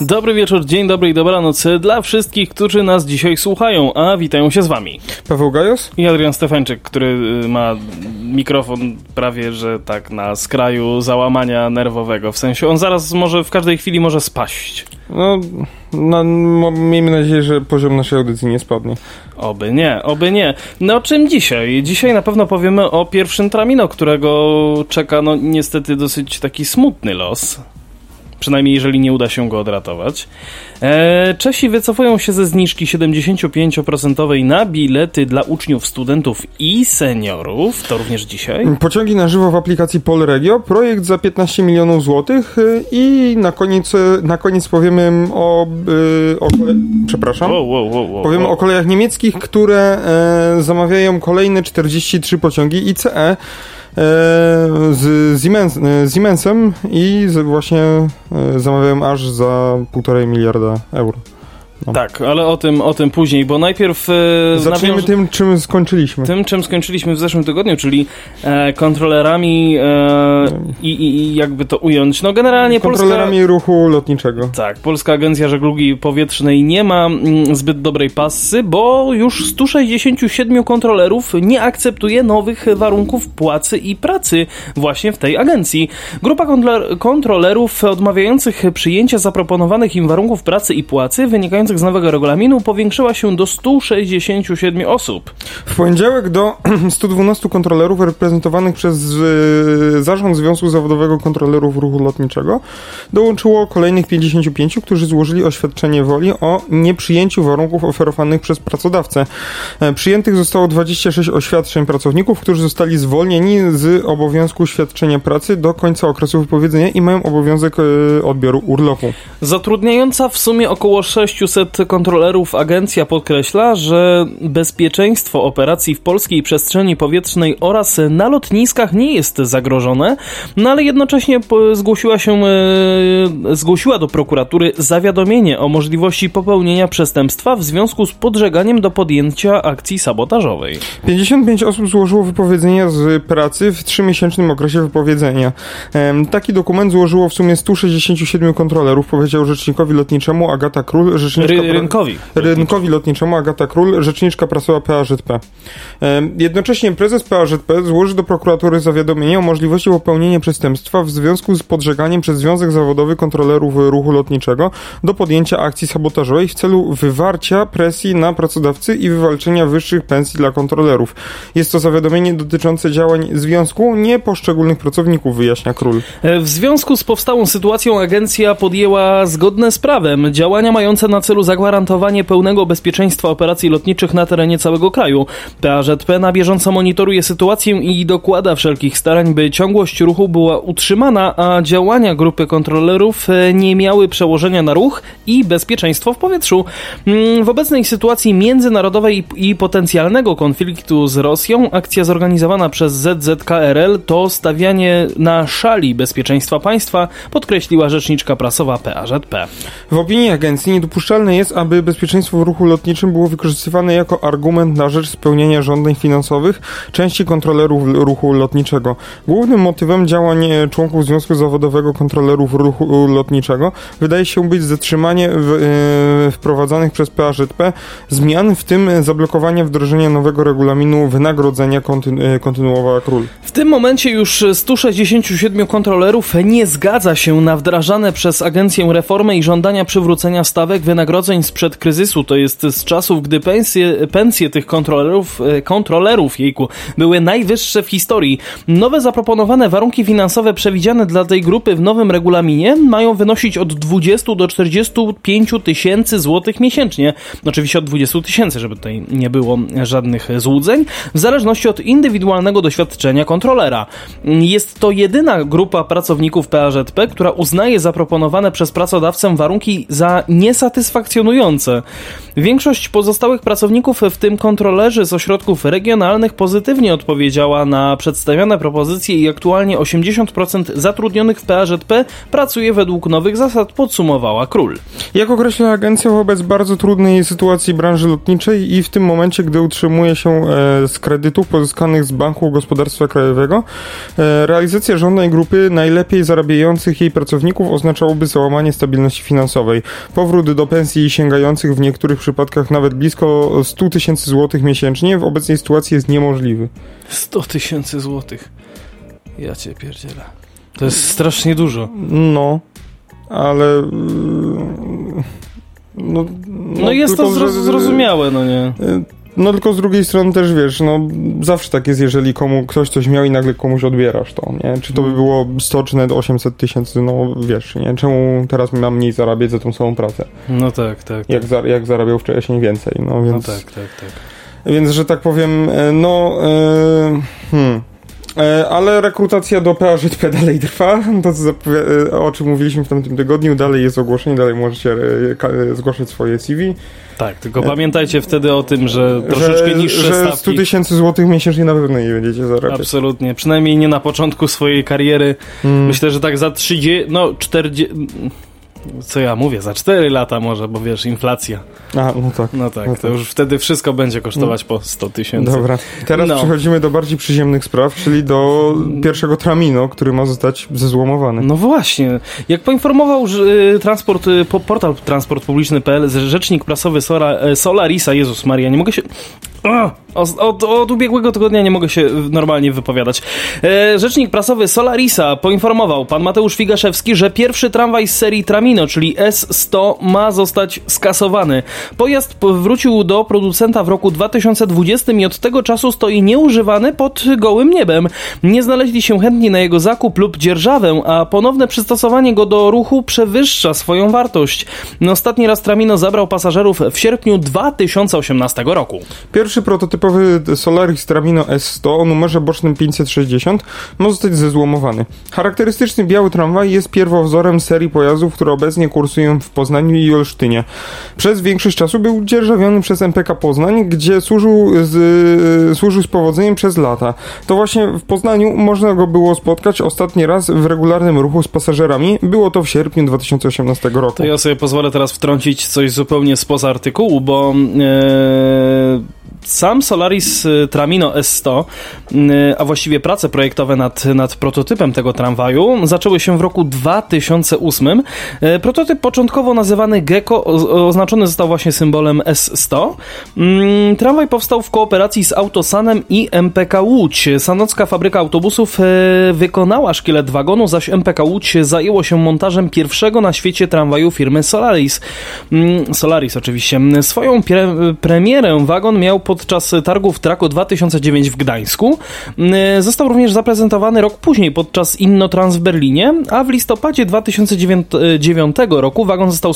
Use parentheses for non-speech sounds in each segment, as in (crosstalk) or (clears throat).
Dobry wieczór, dzień dobry i dobranoc dla wszystkich, którzy nas dzisiaj słuchają, a witają się z wami. Paweł Gajos? I Adrian Stefańczyk, który y, ma mikrofon prawie, że tak na skraju załamania nerwowego. W sensie on zaraz może, w każdej chwili może spaść. No, no, miejmy nadzieję, że poziom naszej audycji nie spadnie. Oby nie, oby nie. No o czym dzisiaj? Dzisiaj na pewno powiemy o pierwszym Tramino, którego czeka no niestety dosyć taki smutny los przynajmniej jeżeli nie uda się go odratować. E, Czesi wycofują się ze zniżki 75% na bilety dla uczniów, studentów i seniorów. To również dzisiaj. Pociągi na żywo w aplikacji Polregio. Projekt za 15 milionów złotych y, i na koniec, y, na koniec powiemy o, o przepraszam. Wow, wow, wow, powiemy o kolejach niemieckich, które e, zamawiają kolejne 43 pociągi ICE. E, z Siemens, e, Siemensem i właśnie e, zamawiałem aż za półtorej miliarda euro. No. Tak, ale o tym, o tym później, bo najpierw... E, Zaczniemy tym, czym skończyliśmy. Tym, czym skończyliśmy w zeszłym tygodniu, czyli e, kontrolerami e, i, i, jakby to ująć, no generalnie Kontrolerami Polska... ruchu lotniczego. Tak, Polska Agencja Żeglugi Powietrznej nie ma mm, zbyt dobrej pasy, bo już 167 kontrolerów nie akceptuje nowych warunków płacy i pracy właśnie w tej agencji. Grupa kontrolerów odmawiających przyjęcia zaproponowanych im warunków pracy i płacy wynikających z nowego regulaminu powiększyła się do 167 osób. W poniedziałek do (clears throat) 112 kontrolerów reprezentowanych przez y, Zarząd Związku Zawodowego Kontrolerów Ruchu Lotniczego dołączyło kolejnych 55, którzy złożyli oświadczenie woli o nieprzyjęciu warunków oferowanych przez pracodawcę. E, przyjętych zostało 26 oświadczeń pracowników, którzy zostali zwolnieni z obowiązku świadczenia pracy do końca okresu wypowiedzenia i mają obowiązek e, odbioru urlopu. Zatrudniająca w sumie około 600 500 kontrolerów agencja podkreśla, że bezpieczeństwo operacji w polskiej przestrzeni powietrznej oraz na lotniskach nie jest zagrożone, no ale jednocześnie zgłosiła się, e, zgłosiła do prokuratury zawiadomienie o możliwości popełnienia przestępstwa w związku z podżeganiem do podjęcia akcji sabotażowej. 55 osób złożyło wypowiedzenia z pracy w trzymiesięcznym okresie wypowiedzenia. Taki dokument złożyło w sumie 167 kontrolerów, powiedział rzecznikowi lotniczemu Agata Król, rzecznik Ry rynkowi. Rynkowi lotniczemu Agata Król, rzeczniczka prasowa PAŻP. Jednocześnie prezes PAŻP złoży do prokuratury zawiadomienie o możliwości popełnienia przestępstwa w związku z podżeganiem przez Związek Zawodowy Kontrolerów Ruchu Lotniczego do podjęcia akcji sabotażowej w celu wywarcia presji na pracodawcy i wywalczenia wyższych pensji dla kontrolerów. Jest to zawiadomienie dotyczące działań związku, nie poszczególnych pracowników, wyjaśnia Król. E, w związku z powstałą sytuacją agencja podjęła zgodne z prawem działania mające na celu zagwarantowanie pełnego bezpieczeństwa operacji lotniczych na terenie całego kraju. PAŻP na bieżąco monitoruje sytuację i dokłada wszelkich starań, by ciągłość ruchu była utrzymana, a działania grupy kontrolerów e, nie miały przełożenia na ruch i bezpieczeństwo w powietrzu. Mm, w obecnej sytuacji międzynarodowej i potencjalnego konfliktu z Rosją akcja zorganizowana przez ZZKRL to stawianie na szali bezpieczeństwa państwa, podkreśliła rzeczniczka prasowa PAŻP. W opinii agencji niedopuszczalne jest, aby bezpieczeństwo w ruchu lotniczym było wykorzystywane jako argument na rzecz spełnienia żądań finansowych części kontrolerów ruchu lotniczego. Głównym motywem działań członków Związku Zawodowego Kontrolerów Ruchu Lotniczego wydaje się być zatrzymanie e, wprowadzanych przez PAŻP zmian, w tym zablokowanie wdrożenia nowego regulaminu wynagrodzenia, kontynu, e, kontynuowała Król. W tym momencie już 167 kontrolerów nie zgadza się na wdrażane przez agencję reformę i żądania przywrócenia stawek wynagrodzenia wynagrodzeń sprzed kryzysu, to jest z czasów, gdy pensje, pensje tych kontrolerów, e, kontrolerów jejku, były najwyższe w historii. Nowe zaproponowane warunki finansowe przewidziane dla tej grupy w nowym regulaminie mają wynosić od 20 do 45 tysięcy złotych miesięcznie. Oczywiście od 20 tysięcy, żeby tutaj nie było żadnych złudzeń, w zależności od indywidualnego doświadczenia kontrolera. Jest to jedyna grupa pracowników PAŻP, która uznaje zaproponowane przez pracodawcę warunki za niesatysfakcjonujące satysfakcjonujące. Większość pozostałych pracowników, w tym kontrolerzy z ośrodków regionalnych, pozytywnie odpowiedziała na przedstawione propozycje i aktualnie 80% zatrudnionych w PAŻP pracuje według nowych zasad, podsumowała Król. Jak określa agencja wobec bardzo trudnej sytuacji branży lotniczej i w tym momencie, gdy utrzymuje się e, z kredytów pozyskanych z Banku Gospodarstwa Krajowego, e, realizacja żądań grupy najlepiej zarabiających jej pracowników oznaczałoby załamanie stabilności finansowej, powrót do pensji sięgających w niektórych przypadkach nawet blisko 100 tysięcy złotych miesięcznie w obecnej sytuacji jest niemożliwy. 100 tysięcy złotych. Ja cię pierdzielę. To jest strasznie dużo. No, ale... No, no, no jest to zro zrozumiałe, no nie. No tylko z drugiej strony też wiesz, no zawsze tak jest, jeżeli komu ktoś coś miał i nagle komuś odbierasz to, nie? Czy to by mm. było 100 czy nawet 800 tysięcy, no wiesz, nie? Czemu teraz mam mniej zarabiać za tą samą pracę? No tak, tak. Jak, tak. Za, jak zarabiał wcześniej więcej, no więc... No tak, tak, tak. Więc, że tak powiem, e, no... Yy, hmm. E, ale rekrutacja do PAŻP dalej trwa, to co, o czym mówiliśmy w tamtym tygodniu, dalej jest ogłoszenie, dalej możecie zgłaszać swoje CV. Tak, tylko pamiętajcie wtedy o tym, że troszeczkę że, niższe że stawki. 100 tysięcy złotych miesięcznie na pewno nie będziecie zarabiać. Absolutnie, przynajmniej nie na początku swojej kariery. Hmm. Myślę, że tak za 30, no 40 co ja mówię, za 4 lata może, bo wiesz, inflacja. A, no tak. No tak, no to tak. już wtedy wszystko będzie kosztować po 100 tysięcy. Dobra, teraz no. przechodzimy do bardziej przyziemnych spraw, czyli do pierwszego tramino, który ma zostać zezłomowany. No właśnie. Jak poinformował y, transport, y, portal transport publiczny.pl, rzecznik prasowy Sola, y, Solarisa, Jezus Maria, nie mogę się... Od, od, od, ubiegłego tygodnia nie mogę się normalnie wypowiadać. E, rzecznik prasowy Solarisa poinformował pan Mateusz Figaszewski, że pierwszy tramwaj z serii Tramino, czyli S100, ma zostać skasowany. Pojazd wrócił do producenta w roku 2020 i od tego czasu stoi nieużywany pod gołym niebem. Nie znaleźli się chętni na jego zakup lub dzierżawę, a ponowne przystosowanie go do ruchu przewyższa swoją wartość. Ostatni raz Tramino zabrał pasażerów w sierpniu 2018 roku. Pierwszy prototypowy Solaris Tramino S100 o numerze bocznym 560 ma zostać zezłomowany. Charakterystyczny biały tramwaj jest pierwowzorem serii pojazdów, które obecnie kursują w Poznaniu i Olsztynie. Przez większość czasu był dzierżawiony przez MPK Poznań, gdzie służył z, służył z powodzeniem przez lata. To właśnie w Poznaniu można go było spotkać ostatni raz w regularnym ruchu z pasażerami. Było to w sierpniu 2018 roku. To ja sobie pozwolę teraz wtrącić coś zupełnie spoza artykułu, bo yy, sam Solaris y, Tramino S100, y, a właściwie prace projektowe nad, nad prototypem tego tramwaju zaczęły się w roku 2008. Y, prototyp początkowo nazywany Gecko oznaczony został właśnie symbolem S100. Mm, tramwaj powstał w kooperacji z Autosanem i MPK Łódź. Sanocka fabryka autobusów wykonała szkielet wagonu, zaś MPK Łódź zajęło się montażem pierwszego na świecie tramwaju firmy Solaris. Mm, Solaris oczywiście. Swoją pre premierę wagon miał podczas targów Traku 2009 w Gdańsku. Mm, został również zaprezentowany rok później podczas Innotrans w Berlinie, a w listopadzie 2009 roku wagon został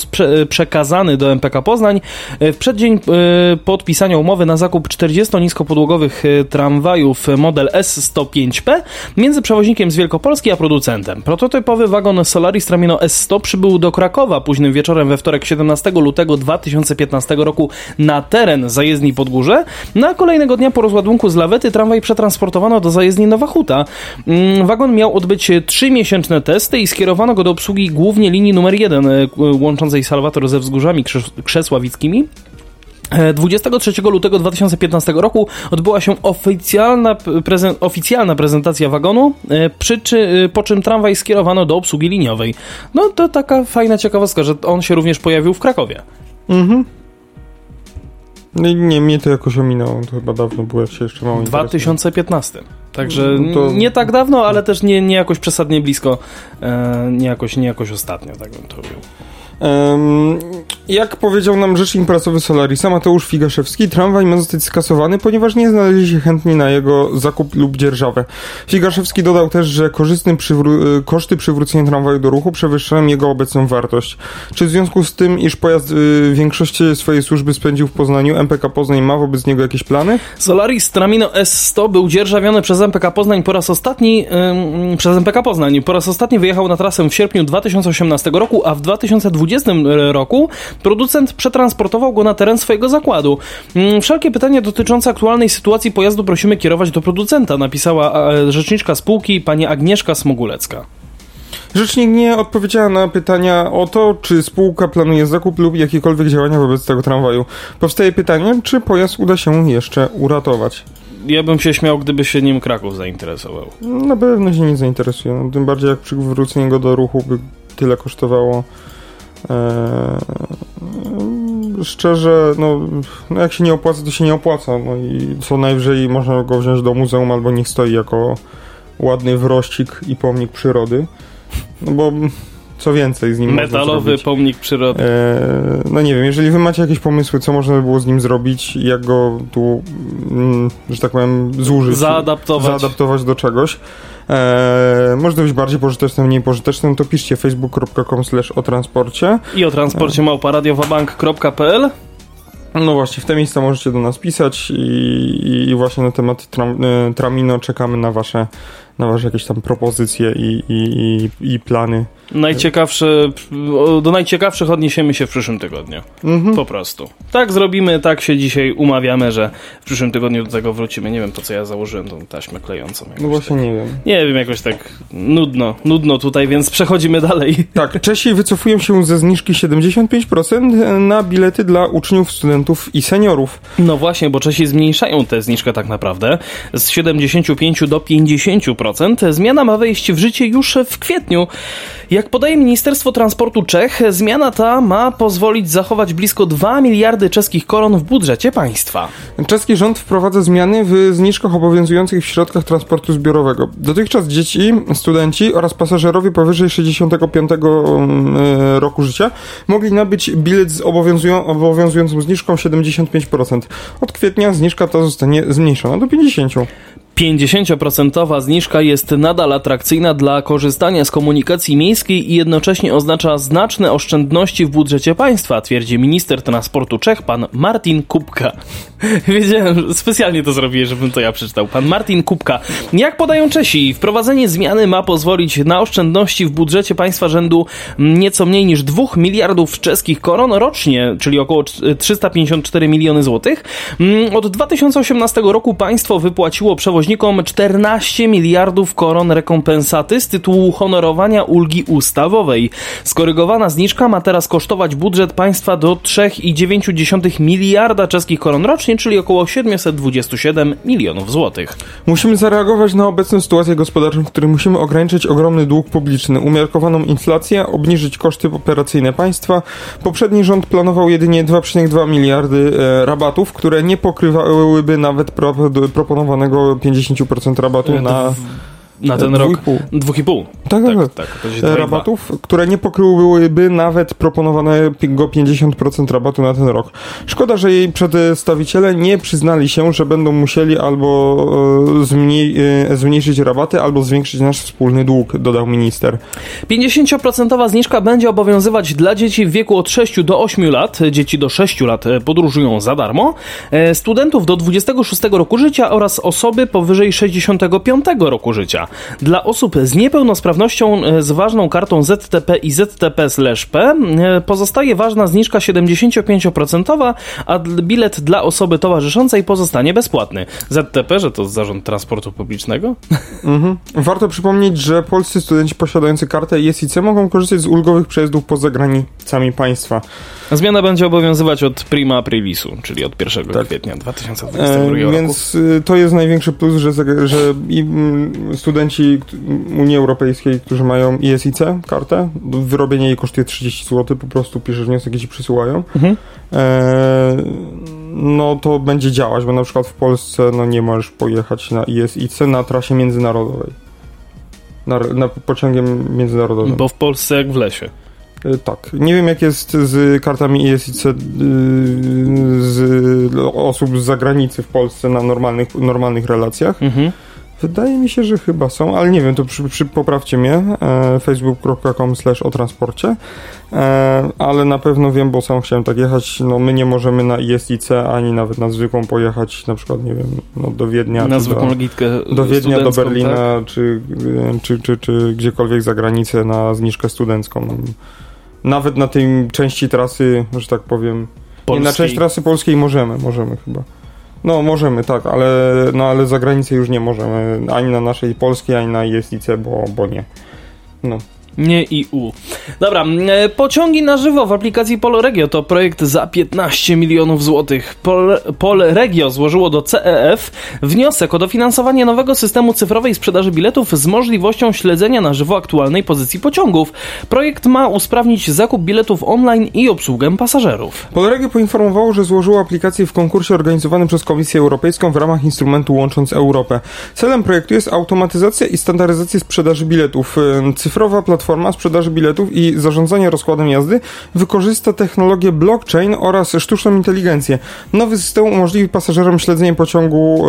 przekazany do MPK Poznań w przeddzień e, podpisania umowy na zakup 40 niskopodłogowych e, tramwajów model S105P między przewoźnikiem z Wielkopolski a producentem. Prototypowy wagon Solaris Tramino S100 przybył do Krakowa późnym wieczorem we wtorek 17 lutego 2015 roku na teren zajezdni Podgórze, na kolejnego dnia po rozładunku z lawety tramwaj przetransportowano do zajezdni Nowa Huta. Mm, wagon miał odbyć trzymiesięczne testy i skierowano go do obsługi głównie linii numer 1 e, łączącej Salwator ze wzgórzami Krzesławickimi. 23 e, lutego 2015 roku odbyła się oficjalna, prezen oficjalna prezentacja wagonu, e, przy czy, po czym tramwaj skierowano do obsługi liniowej. No to taka fajna ciekawostka, że on się również pojawił w Krakowie. Mhm. No nie, mnie to jakoś ominęło, to chyba dawno było, jak się jeszcze mało W 2015. Także no to... nie tak dawno, ale też nie, nie jakoś przesadnie blisko, e, nie, jakoś, nie jakoś ostatnio, tak bym to mówił. Jak powiedział nam rzecznik prasowy Solarisa Mateusz Figaszewski, tramwaj ma zostać skasowany, ponieważ nie znaleźli się chętni na jego zakup lub dzierżawę. Figaszewski dodał też, że przywró- y, koszty przywrócenia tramwaju do ruchu przewyższają jego obecną wartość. Czy w związku z tym, iż pojazd y, większości swojej służby spędził w Poznaniu, MPK Poznań ma wobec niego jakieś plany? Solaris Tramino S100 był dzierżawiony przez MPK Poznań po raz ostatni, yy, przez MPK Poznań po raz ostatni wyjechał na trasę w sierpniu 2018 roku, a w 2020 2020 roku producent przetransportował go na teren swojego zakładu. Mm, Wszelkie pytania dotyczące aktualnej sytuacji pojazdu prosimy kierować do producenta, napisała e, rzeczniczka spółki pani Agnieszka Smogulecka. Rzecznik nie odpowiedziała na pytania o to, czy spółka planuje zakup lub jakiekolwiek działania wobec tego tramwaju. Powstaje pytanie, czy pojazd uda się jeszcze uratować. Ja bym się śmiał, gdyby się nim Kraków zainteresował. Na pewno się nie zainteresuje. Tym bardziej jak przywrócenie go do ruchu by tyle kosztowało. Eee, szczerze, no, no jak się nie opłaca, to się nie opłaca. No i co najwyżej można go wziąć do muzeum albo niech stoi jako ładny wrościk i pomnik przyrody. No bo co więcej z nim Metalowy pomnik przyrody. Eee, no nie wiem, jeżeli wy macie jakieś pomysły, co można by było z nim zrobić, jak go tu, mm, że tak powiem, zużyć, Zaadaptować. zaadaptować do czegoś, eee, może to być bardziej pożyteczne, mniej pożyteczne, to piszcie facebook.com slash o transporcie. I o transporcie małparadiowabank.pl No właśnie, w te miejsca możecie do nas pisać i, i właśnie na temat tram, e, Tramino czekamy na wasze, na wasze jakieś tam propozycje i, i, i plany. Najciekawsze, do najciekawszych odniesiemy się w przyszłym tygodniu. Mhm. Po prostu. Tak zrobimy, tak się dzisiaj umawiamy, że w przyszłym tygodniu do tego wrócimy. Nie wiem po co ja założyłem tą taśmę klejącą. No właśnie tak. nie wiem. Nie wiem, jakoś tak nudno, nudno tutaj, więc przechodzimy dalej. Tak, Czesi wycofują się ze zniżki 75% na bilety dla uczniów, studentów i seniorów. No właśnie, bo Czesi zmniejszają tę zniżkę tak naprawdę z 75 do 50%. Zmiana ma wejść w życie już w kwietniu. Jak podaje Ministerstwo Transportu Czech, zmiana ta ma pozwolić zachować blisko 2 miliardy czeskich koron w budżecie państwa. Czeski rząd wprowadza zmiany w zniżkach obowiązujących w środkach transportu zbiorowego. Dotychczas dzieci, studenci oraz pasażerowie powyżej 65 mm, e, roku życia mogli nabyć bilet z obowiązują, obowiązującą zniżką 75%. Od kwietnia zniżka ta zostanie zmniejszona do 50%. 50% zniżka jest nadal atrakcyjna dla korzystania z komunikacji miejskiej i jednocześnie oznacza znaczne oszczędności w budżecie państwa, twierdzi minister transportu Czech, pan Martin Kupka. (laughs) Wiedziałem, specjalnie to zrobiłem, żebym to ja przeczytał. Pan Martin Kupka. Jak podają Czesi, wprowadzenie zmiany ma pozwolić na oszczędności w budżecie państwa rzędu nieco mniej niż 2 miliardów czeskich koron rocznie, czyli około 354 miliony złotych. Mm, Od 2018 roku państwo wypłaciło przewoźnikom 14 miliardów koron rekompensaty z tytułu honorowania ulgi ustawowej. Skorygowana zniżka ma teraz kosztować budżet państwa do 3,9 miliarda czeskich koron rocznie, czyli około 727 milionów złotych. Musimy zareagować na obecną sytuację gospodarczą, w której musimy ograniczyć ogromny dług publiczny, umiarkowaną inflację, obniżyć koszty operacyjne państwa. Poprzedni rząd planował jedynie 2,2 miliardy e, rabatów, które nie pokrywałyby nawet pro, proponowanego 50% rabatu na Na ten rok 2,5. 2,5. Tak, tak, tak. tak 2,2. rabatów, które nie pokryłyby nawet proponowanego 50% rabatu na ten rok. Szkoda, że jej przedstawiciele nie przyznali się, że będą musieli albo e, zmniej, e, zmniejszyć rabaty, albo zwiększyć nasz wspólny dług, dodał minister. 50% zniżka będzie obowiązywać dla dzieci w wieku od 6 do 8 lat. Dzieci do 6 lat e, podróżują za darmo. E, Studentów do 26 roku życia oraz osoby powyżej 65 roku życia. Dla osób z niepełnosprawnością e, z ważną kartą ZTP i ZTP/P e, pozostaje ważna zniżka 75%, a bilet dla osoby towarzyszącej pozostanie bezpłatny. ZTP, że to Zarząd Transportu Publicznego? Mhm. Warto przypomnieć, że polscy studenci posiadający kartę ISIC mogą korzystać z ulgowych przejazdów poza granicami państwa. Zmiana będzie obowiązywać od prima aprilisu, czyli od 1 Tak. kwietnia 2022 E, roku. więc y, to jest największy plus, że, że i, mm, studenci Unii Europejskiej, którzy mają ISIC kartę, wyrobienie jej kosztuje 30 zł, po prostu piszesz wniosek i ci przysyłają. Mhm. E, no to będzie działać, bo na przykład w Polsce no nie możesz pojechać na ISIC na trasie międzynarodowej. Na, na pociągiem międzynarodowym. Bo w Polsce jak w lesie. E, Tak. Nie wiem, jak jest z kartami ISIC y, z osób z zagranicy w Polsce na normalnych, normalnych relacjach. Mhm. Wydaje mi się, że chyba są, ale nie wiem, to przy, przy, poprawcie mnie, e, facebook.com slash o transporcie, e, ale na pewno wiem, bo sam chciałem tak jechać, no my nie możemy na ISIC ani nawet na zwykłą pojechać, na przykład, nie wiem, no do Wiednia, Na zwykłą do, legitkę do Wiednia, do Berlina, tak? czy, czy, czy, czy gdziekolwiek za granicę na zniżkę studencką. nawet na tej części trasy, że tak powiem. Nie, na część trasy polskiej możemy, możemy chyba. No, możemy, tak, ale, no, ale za granicę już nie możemy. Ani na naszej polskiej, ani na ISIC, bo, bo nie. No. Nie i u. Dobra, e, pociągi na żywo w aplikacji Polregio to projekt za 15 milionów złotych. Pol, Polregio złożyło do CEF wniosek o dofinansowanie nowego systemu cyfrowej sprzedaży biletów z możliwością śledzenia na żywo aktualnej pozycji pociągów. Projekt ma usprawnić zakup biletów online i obsługę pasażerów. Polregio poinformowało, że złożyło aplikację w konkursie organizowanym przez Komisję Europejską w ramach instrumentu Łącząc Europę. Celem projektu jest automatyzacja i standaryzacja sprzedaży biletów. E, cyfrowa platforma platforma sprzedaży biletów i zarządzania rozkładem jazdy wykorzysta technologię blockchain oraz sztuczną inteligencję. Nowy system umożliwi pasażerom śledzenie pociągu,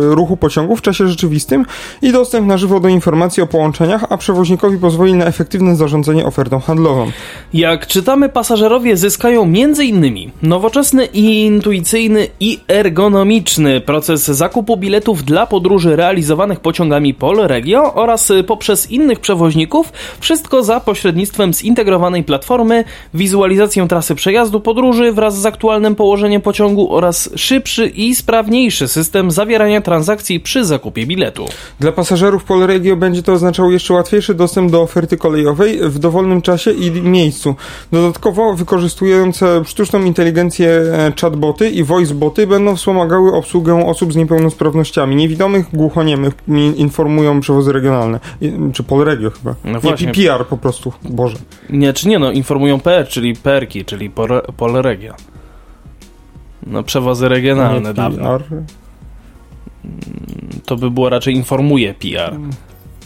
yy, ruchu pociągu w czasie rzeczywistym i dostęp na żywo do informacji o połączeniach, a przewoźnikowi pozwoli na efektywne zarządzanie ofertą handlową. Jak czytamy, pasażerowie zyskają m.in. nowoczesny, intuicyjny i ergonomiczny proces zakupu biletów dla podróży realizowanych pociągami Polregio oraz poprzez innych przewoźników wszystko za pośrednictwem zintegrowanej platformy, wizualizację trasy przejazdu podróży wraz z aktualnym położeniem pociągu oraz szybszy i sprawniejszy system zawierania transakcji przy zakupie biletu. Dla pasażerów Polregio będzie to oznaczało jeszcze łatwiejszy dostęp do oferty kolejowej w dowolnym czasie i miejscu. Dodatkowo wykorzystujące sztuczną inteligencję e, chatboty i voiceboty będą wspomagały obsługę osób z niepełnosprawnościami, niewidomych, głuchoniemych, informują przewozy regionalne, czy Polregio chyba. No właśnie, właśnie. PR po prostu, Boże. Nie, czy nie, no informują PR, czyli perki, czyli Polregia. No przewozy regionalne dawno. To by było raczej informuje PR.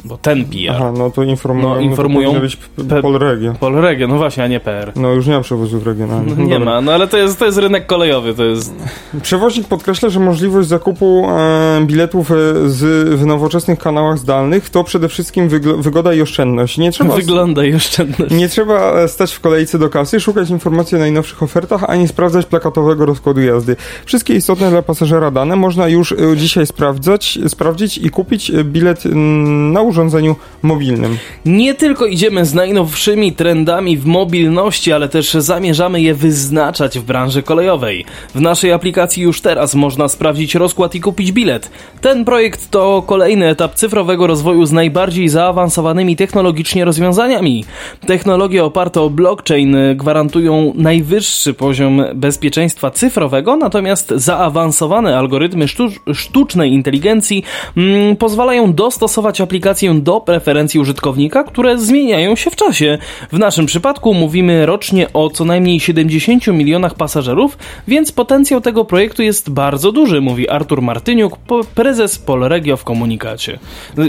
Mm. Bo ten PR. Aha, no to informują, no, informują no to Polregio. Polregio, no właśnie, a nie PR. No już nie ma przewozów regionalnych. No, nie Dobra. ma, no ale to jest, to jest rynek kolejowy, to jest... Przewoźnik podkreśla, że możliwość zakupu e, biletów e, z, w nowoczesnych kanałach zdalnych to przede wszystkim wygoda i oszczędność. Nie trzeba... Wygląda i oszczędność. Nie trzeba e, stać w kolejce do kasy, szukać informacji o najnowszych ofertach, ani sprawdzać plakatowego rozkładu jazdy. Wszystkie istotne dla pasażera dane można już e, dzisiaj sprawdzać, sprawdzić i kupić bilet na urządzeniu mobilnym. Nie tylko idziemy z najnowszymi trendami w mobilności, ale też zamierzamy je wyznaczać w branży kolejowej. W naszej aplikacji już teraz można sprawdzić rozkład i kupić bilet. Ten projekt to kolejny etap cyfrowego rozwoju z najbardziej zaawansowanymi technologicznie rozwiązaniami. Technologie oparte o blockchain gwarantują najwyższy poziom bezpieczeństwa cyfrowego, natomiast zaawansowane algorytmy sztucznej inteligencji mm, pozwalają dostosować aplikacje do preferencji użytkownika, które zmieniają się w czasie. W naszym przypadku mówimy rocznie o co najmniej 70 milionach pasażerów, więc potencjał tego projektu jest bardzo duży, mówi Artur Martyniuk, prezes Polregio w komunikacie.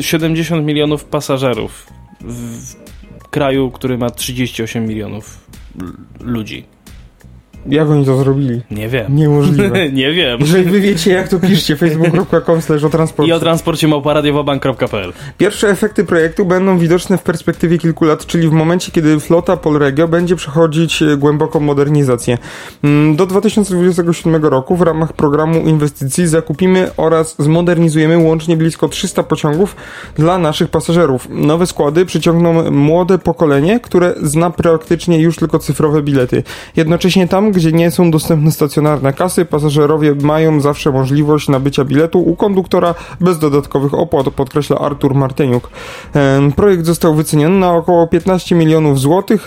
70 milionów pasażerów w kraju, który ma 38 milionów ludzi. Jak oni to zrobili? Nie wiem. Niemożliwe. (laughs) nie wiem. Jeżeli wy wiecie, jak to piszcie, facebook.com slash o transporcie. I o transporcie małparadiowobank.pl Pierwsze efekty projektu będą widoczne w perspektywie kilku lat, czyli w momencie, kiedy flota Polregio będzie przechodzić e, głęboką modernizację. Mm, do 2027 roku w ramach programu inwestycji zakupimy oraz zmodernizujemy łącznie blisko 300 pociągów dla naszych pasażerów. Nowe składy przyciągną młode pokolenie, które zna praktycznie już tylko cyfrowe bilety. Jednocześnie tam, gdzie nie są dostępne stacjonarne kasy, pasażerowie mają zawsze możliwość nabycia biletu u konduktora bez dodatkowych opłat, podkreśla Artur Marteniuk. Projekt został wyceniony na około 15 milionów złotych,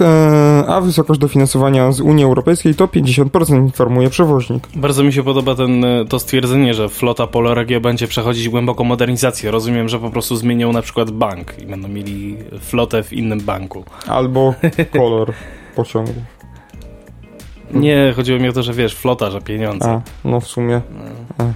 a wysokość dofinansowania z Unii Europejskiej to 50%, informuje przewoźnik. Bardzo mi się podoba ten, e, to stwierdzenie, że flota Poloregio będzie przechodzić głęboką modernizację. Rozumiem, że po prostu zmienią na przykład bank i będą mieli flotę w innym banku. Albo (laughs) kolor pociągu. Nie, chodziło mi o to, że wiesz, flota, że pieniądze. A, no w sumie. No.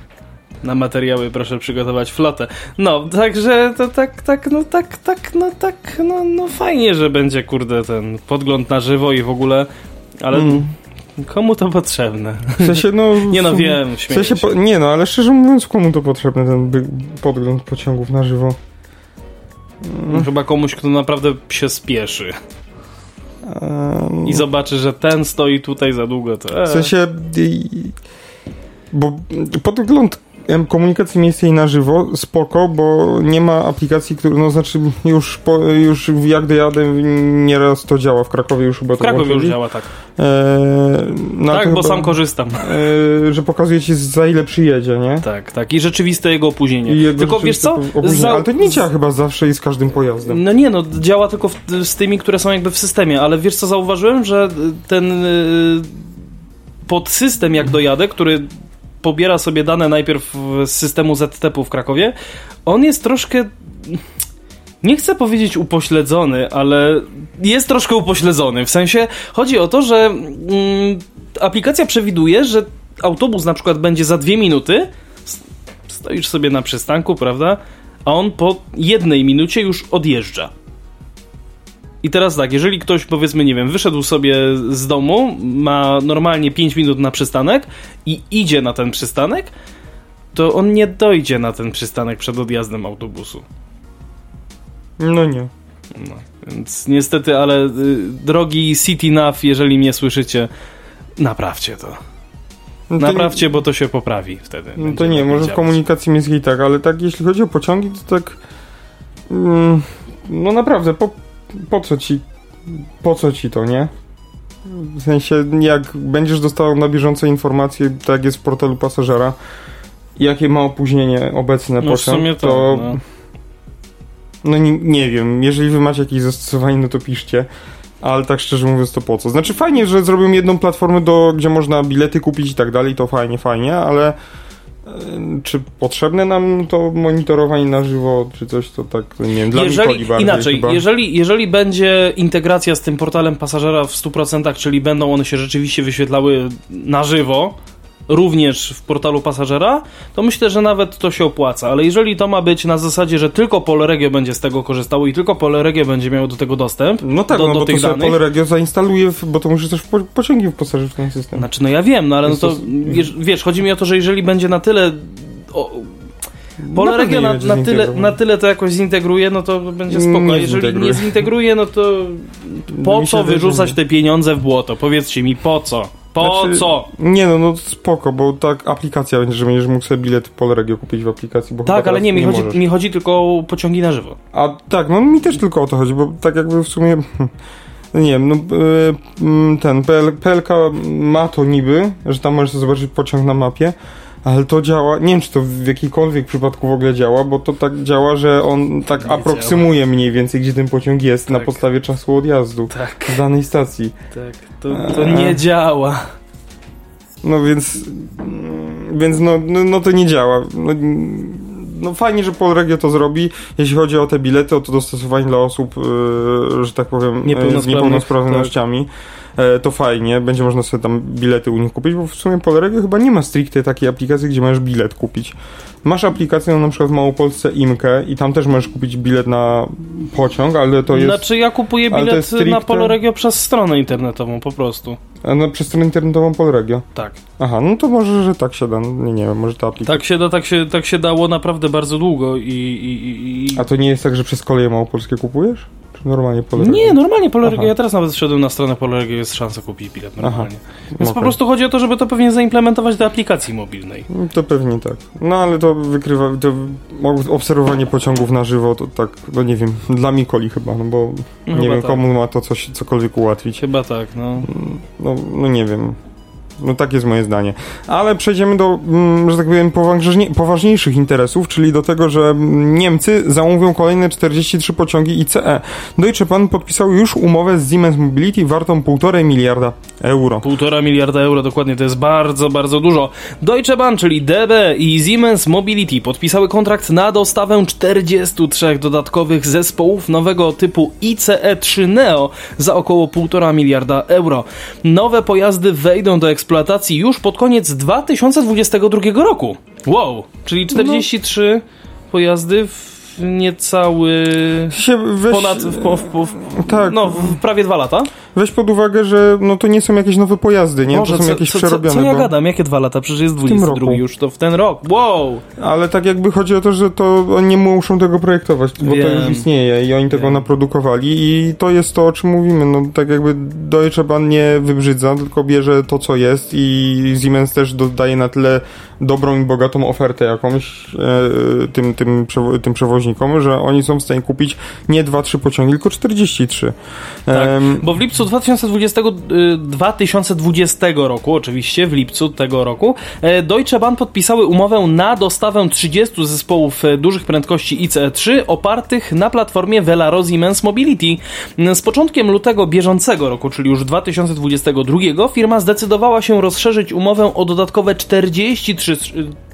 Na materiały proszę przygotować flotę. No, także to tak, tak, no tak, tak, no tak, no, no fajnie, że będzie, kurde, ten podgląd na żywo i w ogóle, ale... Mm. Komu to potrzebne? W sensie, no... (laughs) nie no, wiem, w sensie, po, Nie no, ale szczerze mówiąc, komu to potrzebne, ten podgląd pociągów na żywo? No, chyba komuś, kto naprawdę się spieszy. I zobaczy, że ten stoi tutaj za długo. To, e. W sensie, bo podgląd komunikacji miejskiej na żywo, spoko, bo nie ma aplikacji, które, no znaczy już, po, już jak dojadę, nieraz to działa w Krakowie już chyba W Krakowie już włączyli. działa, tak. E, no tak, bo chyba, sam korzystam. e, że pokazuje ci za ile przyjedzie, nie? Tak, tak. I rzeczywiste jego opóźnienie. Jego Tylko wiesz co? Za- Ale to nie działa chyba zawsze i z każdym pojazdem. No nie, no działa tylko w, z tymi, które są jakby w systemie, ale wiesz co zauważyłem, że ten y, podsystem jak dojadę, który pobiera sobie dane najpierw z systemu ZTP w Krakowie, on jest troszkę nie chcę powiedzieć upośledzony, ale jest troszkę upośledzony. W sensie chodzi o to, że mm, aplikacja przewiduje, że autobus na przykład będzie za dwie minuty. Stoisz sobie na przystanku, prawda? A on po jednej minucie już odjeżdża. I teraz tak, jeżeli ktoś powiedzmy, nie wiem, wyszedł sobie z domu, ma normalnie 5 minut na przystanek i idzie na ten przystanek, to on nie dojdzie na ten przystanek przed odjazdem autobusu. No nie. No, więc niestety, ale y, drogi City Nav, jeżeli mnie słyszycie, naprawcie to. No to Naprawcie, bo to się poprawi wtedy. No to nie, może w komunikacji miejskiej tak, ale tak jeśli chodzi o pociągi, to tak. Mm, no naprawdę, po, po co ci. Po co ci to, nie? W sensie, jak będziesz dostał na bieżąco informacje, tak jak jest w portalu pasażera, jakie ma opóźnienie obecne No w pociąg, sumie tak, to. no. No nie, nie wiem, jeżeli wy macie jakieś zastosowanie, no to piszcie. Ale tak szczerze mówiąc, to po co? Znaczy fajnie, że zrobią jedną platformę, do, gdzie można bilety kupić i tak dalej, to fajnie, fajnie, ale czy potrzebne nam to monitorowanie na żywo, czy coś, to tak, nie wiem, dla jeżeli, bardziej inaczej, chyba. jeżeli, jeżeli będzie integracja z tym portalem pasażera w 100%, czyli będą one się rzeczywiście wyświetlały na żywo, również w portalu pasażera, to myślę, że nawet to się opłaca. Ale jeżeli to ma być na zasadzie, że tylko Polregio będzie z tego korzystało i tylko Polregio będzie miało do tego dostęp, No tak, do, no do bo to tych sobie danych. Polregio zainstaluje, w, bo to musisz też w po, pociągi wyposażyć w ten system. Znaczy, no ja wiem, no ale no to, to- wiesz, wiesz, chodzi mi o to, że jeżeli będzie na tyle. O, Polregio na, na, tyle, na tyle to jakoś zintegruje, no to będzie spoko. Nie jeżeli zintegruje. nie zintegruje, no to (laughs) po co wyrzucać te pieniądze w błoto? Powiedzcie mi, po co? Po Znaczy, co? Nie no, no spoko, bo tak aplikacja będzie, że będziesz mógł sobie bilet Polregio kupić w aplikacji, bo Tak, ale nie, mi chodzi, możesz. mi chodzi tylko o pociągi na żywo. A tak, no mi też tylko o to chodzi, bo tak jakby w sumie. no Nie wiem, no e, mm, ten PL, PLK ma to niby, że tam możesz zobaczyć pociąg na mapie, ale to działa. Nie wiem, czy to w jakikolwiek przypadku w ogóle działa, bo to tak działa, że on tak Nie aproksymuje mniej więcej, gdzie ten pociąg jest na Tak. podstawie czasu odjazdu Tak, z danej stacji. tak. To, to nie działa. No więc. Więc no, no, no to nie działa. No, no fajnie, że Polregio to zrobi. Jeśli chodzi o te bilety, o to dostosowanie dla osób, yy, że tak powiem, z niepełnosprawnościami, e, to fajnie. Będzie można sobie tam bilety u nich kupić, bo w sumie Polregio chyba nie ma stricte takiej aplikacji, gdzie możesz bilet kupić. Masz aplikację no, na przykład w Małopolsce Imkę i tam też możesz kupić bilet na pociąg, ale to jest Znaczy ja kupuję bilet jest na stricte- Poloregio przez stronę internetową po prostu. a no, przez stronę internetową Polregio. Tak. Aha, no to może, że tak się da. Nie, nie wiem, może ta aplikacja. Tak się, da, tak, się, tak się dało naprawdę bardzo długo i... i, i, i... A to nie jest tak, że przez koleje małopolskie kupujesz? Czy normalnie Polregio? Nie, normalnie Poloregio. Aha. Ja teraz nawet wszedłem na stronę Poloregio, jest szansa kupić bilet normalnie. Więc po Okej. prostu chodzi o to, żeby to pewnie zaimplementować do aplikacji mobilnej. Mm, To pewnie tak. No ale to wykrywa, to obserwowanie pociągów na żywo, to tak, no nie wiem, dla Mikoli chyba, no bo No nie wiem tak. komu ma to coś, cokolwiek ułatwić. Chyba tak, no. No, no nie wiem. No tak jest moje zdanie. Ale przejdziemy do, mm, że tak powiem, poważnie, poważniejszych interesów, czyli do tego, że mm, Niemcy zamówią kolejne 43 pociągi ICE. Deutsche Bahn podpisał już umowę z Siemens Mobility wartą 1,5 miliarda euro. Półtora miliarda euro dokładnie, to jest bardzo, bardzo dużo. Deutsche Bahn, czyli DB i Siemens Mobility podpisały kontrakt na dostawę 43 dodatkowych zespołów nowego typu ICE-3 Neo za około 1,5 miliarda euro. Nowe pojazdy wejdą do eksploatacji już pod koniec 2022 roku. Wow, czyli 43 pojazdy w niecały... Się weź, Ponad... W, w, w, tak, no, prawie dwa lata. Weź pod uwagę, że no to nie są jakieś nowe pojazdy, nie? Może, to są co, jakieś co, przerobione. co, co ja bo... gadam? Jakie dwa lata? Przecież jest 22 roku. już, to w ten rok. Wow! Ale tak jakby chodzi o to, że to oni nie muszą tego projektować, bo to Wiem. już istnieje i oni tego Wiem. naprodukowali i to jest to, o czym mówimy. No tak jakby Deutsche Bahn nie wybrzydza, tylko bierze to, co jest i Siemens też dodaje na tyle dobrą i bogatą ofertę jakąś e, tym, tym, przewo- tym przewoźnikom, że oni są w stanie kupić nie 2-3 pociągi, tylko 43. Tak, bo w lipcu 2020, y, 2020 roku, oczywiście w lipcu tego roku, e, Deutsche Bahn podpisały umowę na dostawę 30 zespołów e, dużych prędkości ICE-3 opartych na platformie Velaro Siemens Mobility. Z początkiem lutego bieżącego roku, czyli już 2022, firma zdecydowała się rozszerzyć umowę o dodatkowe 43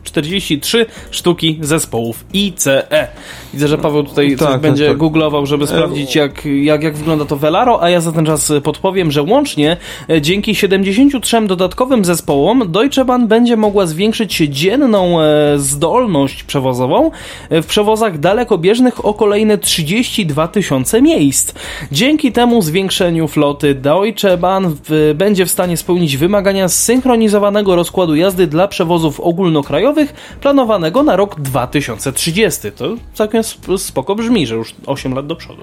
43 sztuki zespołów ICE. Widzę, że Paweł tutaj Tak, tak, będzie tak. googlował, żeby sprawdzić jak, jak, jak wygląda to Velaro, a ja za ten czas podpowiem, że łącznie e, dzięki 73 dodatkowym zespołom Deutsche Bahn będzie mogła zwiększyć dzienną e, zdolność przewozową e, w przewozach dalekobieżnych o kolejne 32 tysiące miejsc. Dzięki temu zwiększeniu floty Deutsche Bahn w, będzie w stanie spełnić wymagania zsynchronizowanego rozkładu jazdy dla przewozów ogólnokrajowych planowanego na rok 2030. To całkiem sp- spoko brzmi, że już 8 lat do przodu.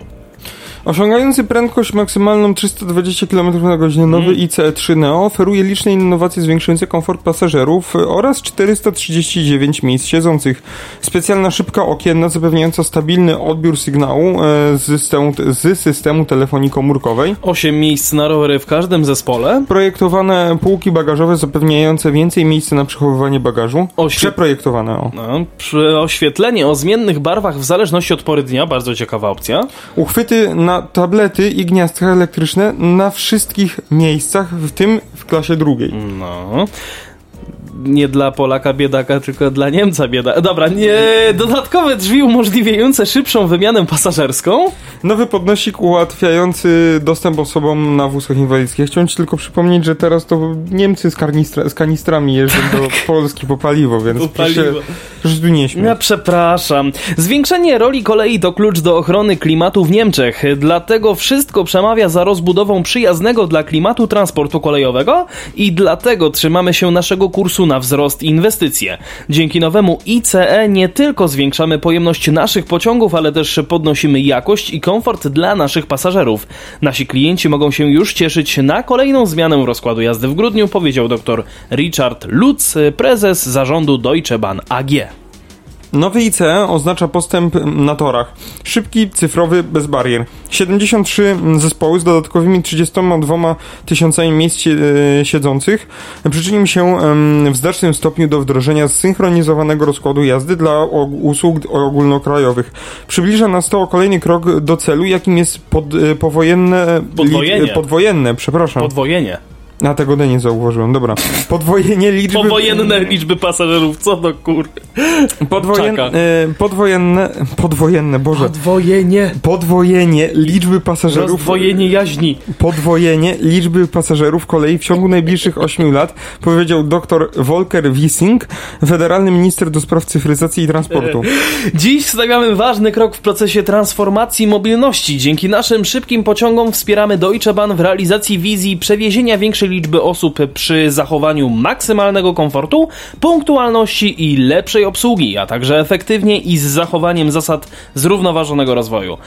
Osiągający prędkość maksymalną 320 km na godzinę nowy Mhm. ICE-3 Neo oferuje liczne innowacje zwiększające komfort pasażerów y, oraz 439 miejsc siedzących. Specjalna szybka okienna zapewniająca stabilny odbiór sygnału e, z systemu, z systemu telefonii komórkowej. 8 miejsc na rowery w każdym zespole. Projektowane półki bagażowe zapewniające więcej miejsca na przechowywanie bagażu. Oświe- Przeprojektowane, o. No, przy oświetlenie o zmiennych barwach w zależności od pory dnia, bardzo ciekawa opcja. Uchwyty na tablety i gniazdka elektryczne na wszystkich miejscach, w tym w klasie drugiej. No. Nie dla Polaka biedaka, tylko dla Niemca biedaka. Dobra, nie. Dodatkowe drzwi umożliwiające szybszą wymianę pasażerską. Nowy podnosik ułatwiający dostęp osobom na wózkach inwalidzkich. Chciałem ci tylko przypomnieć, że teraz to Niemcy z, karnistra, z kanistrami jeżdżą do Polski po paliwo, więc Po paliwo. proszę, proszę tu nie śmiać. Ja przepraszam. Zwiększenie roli kolei to klucz do ochrony klimatu w Niemczech. Dlatego wszystko przemawia za rozbudową przyjaznego dla klimatu transportu kolejowego i dlatego trzymamy się naszego kursu na wzrost i inwestycje. Dzięki nowemu ICE nie tylko zwiększamy pojemność naszych pociągów, ale też podnosimy jakość i komfort dla naszych pasażerów. Nasi klienci mogą się już cieszyć na kolejną zmianę rozkładu jazdy w grudniu, powiedział dr Richard Lutz, prezes zarządu Deutsche Bahn AG. Nowy ICE oznacza postęp na torach. Szybki, cyfrowy, bez barier. 73 zespoły z dodatkowymi 32 tysiącami miejsc e, siedzących przyczynił się w znacznym stopniu do wdrożenia zsynchronizowanego rozkładu jazdy dla usług ogólnokrajowych. Przybliża nas to o kolejny krok do celu, jakim jest pod, e, powojenne... Podwojenie. licz- Podwojenne, przepraszam. Podwojenie. A tego nie zauważyłem, dobra. Podwojenie liczby... Powojenne liczby pasażerów, co do kur... Podwojen, e, podwojenne... Podwojenne, Boże. Podwojenie. Podwojenie liczby pasażerów. Rozdwojenie jaźni. Podwojenie liczby pasażerów kolei w ciągu najbliższych 8 lat, powiedział dr Volker Wissing, federalny minister do spraw cyfryzacji i transportu. Dziś stawiamy ważny krok w procesie transformacji mobilności. Dzięki naszym szybkim pociągom wspieramy Deutsche Bahn w realizacji wizji przewiezienia większej liczby osób przy zachowaniu maksymalnego komfortu, punktualności i lepszej obsługi, a także efektywnie i z zachowaniem zasad zrównoważonego rozwoju.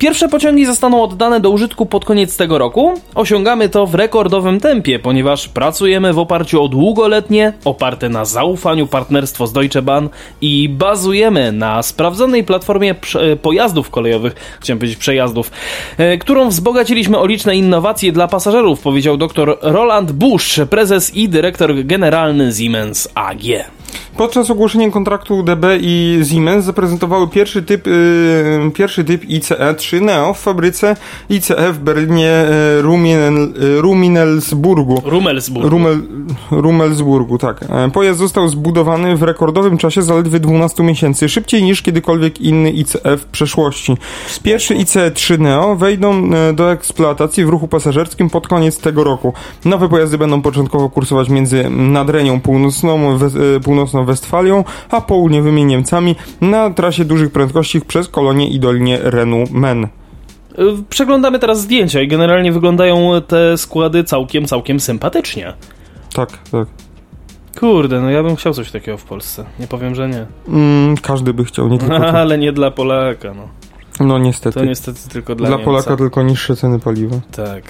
Pierwsze pociągi zostaną oddane do użytku pod koniec tego roku. Osiągamy to w rekordowym tempie, ponieważ pracujemy w oparciu o długoletnie, oparte na zaufaniu partnerstwo z Deutsche Bahn i bazujemy na sprawdzonej platformie prze- pojazdów kolejowych, chciałem powiedzieć przejazdów, e, którą wzbogaciliśmy o liczne innowacje dla pasażerów, powiedział dr Roland Busch, prezes i dyrektor generalny Siemens AG. Podczas ogłoszenia kontraktu DB i Siemens zaprezentowały pierwszy typ, y, pierwszy typ ICE 3 Neo w fabryce ICE w Berlinie y, Rumien, y, Ruminelsburgu. Rummelsburg. Rummel, Rummelsburgu, tak. E, Pojazd został zbudowany w rekordowym czasie zaledwie 12 miesięcy, szybciej niż kiedykolwiek inny ICE w przeszłości. Pierwszy ICE 3 Neo wejdą e, do eksploatacji w ruchu pasażerskim pod koniec tego roku. Nowe pojazdy będą początkowo kursować między Nadrenią Północną, Wes- e, Północną Westfalią, a południowymi Niemcami na trasie dużych prędkości przez Kolonię i Dolinie Renu-Men. Y, Przeglądamy teraz zdjęcia i generalnie wyglądają te składy całkiem, całkiem sympatycznie. Tak, tak. Kurde, no ja bym chciał coś takiego w Polsce. Nie powiem, że nie. Mm, każdy by chciał, nie tylko ty. (laughs) Ale nie dla Polaka, no. No niestety. To niestety tylko dla, Dla Niemca. Polaka tylko niższe ceny paliwa. Tak.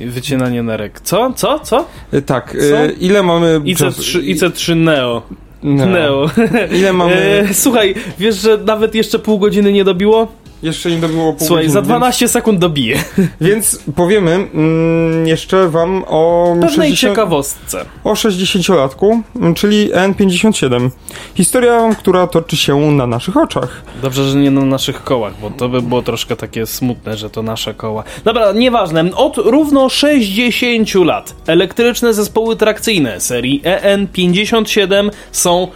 Wycinanie nerek. Co? Co? Co? E, Tak, Co? e, ile mamy... IC3, IC3 Neo. No. Neo. Ile (laughs) mamy... E, słuchaj, wiesz, że nawet jeszcze pół godziny nie dobiło? Jeszcze nie dobiło pół Słuchaj, godziny, za 12 sekund dobije. Więc, (laughs) więc powiemy mm, jeszcze wam o... Pewnej 60 ciekawostce. o 60-latku, mm, czyli N57. Historia, która toczy się na naszych oczach. Dobrze, że nie na naszych kołach, bo to by było troszkę takie smutne, że to nasze koła. Dobra, nieważne. Od równo 60 lat elektryczne zespoły trakcyjne serii EN57 są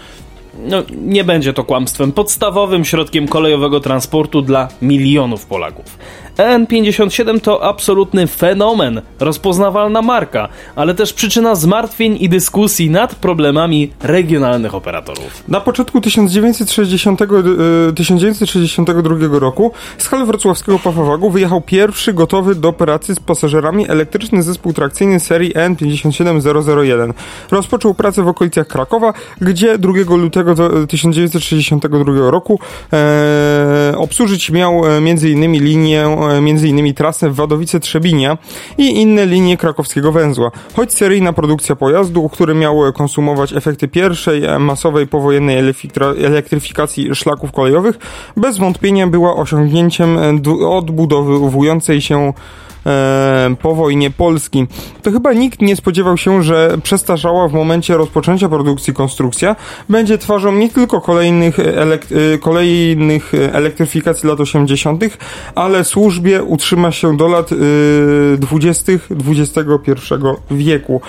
no, nie będzie to kłamstwem, podstawowym środkiem kolejowego transportu dla milionów Polaków. EN57 to absolutny fenomen, rozpoznawalna marka, ale też przyczyna zmartwień i dyskusji nad problemami regionalnych operatorów. Na początku 1960, e, 1962 roku z hal wrocławskiego Pafawagu wyjechał pierwszy gotowy do operacji z pasażerami elektryczny zespół trakcyjny serii N57001. Rozpoczął pracę w okolicach Krakowa, gdzie 2 lutego do- 1962 roku e, obsłużyć miał e, m.in. linię, e, m.in. trasę Wadowice-Trzebinia i inne linie krakowskiego węzła. Choć seryjna produkcja pojazdu, który miał konsumować efekty pierwszej e, masowej powojennej elektryfika- elektryfikacji szlaków kolejowych, bez wątpienia była osiągnięciem e, odbudowującej się e, po wojnie Polski. To chyba nikt nie spodziewał się, że przestarzała w momencie rozpoczęcia produkcji konstrukcja będzie twarzą nie tylko kolejnych, elek- e, kolejnych elektryfikacji lat 80., ale służbie utrzyma się do lat e, 20. XXI wieku.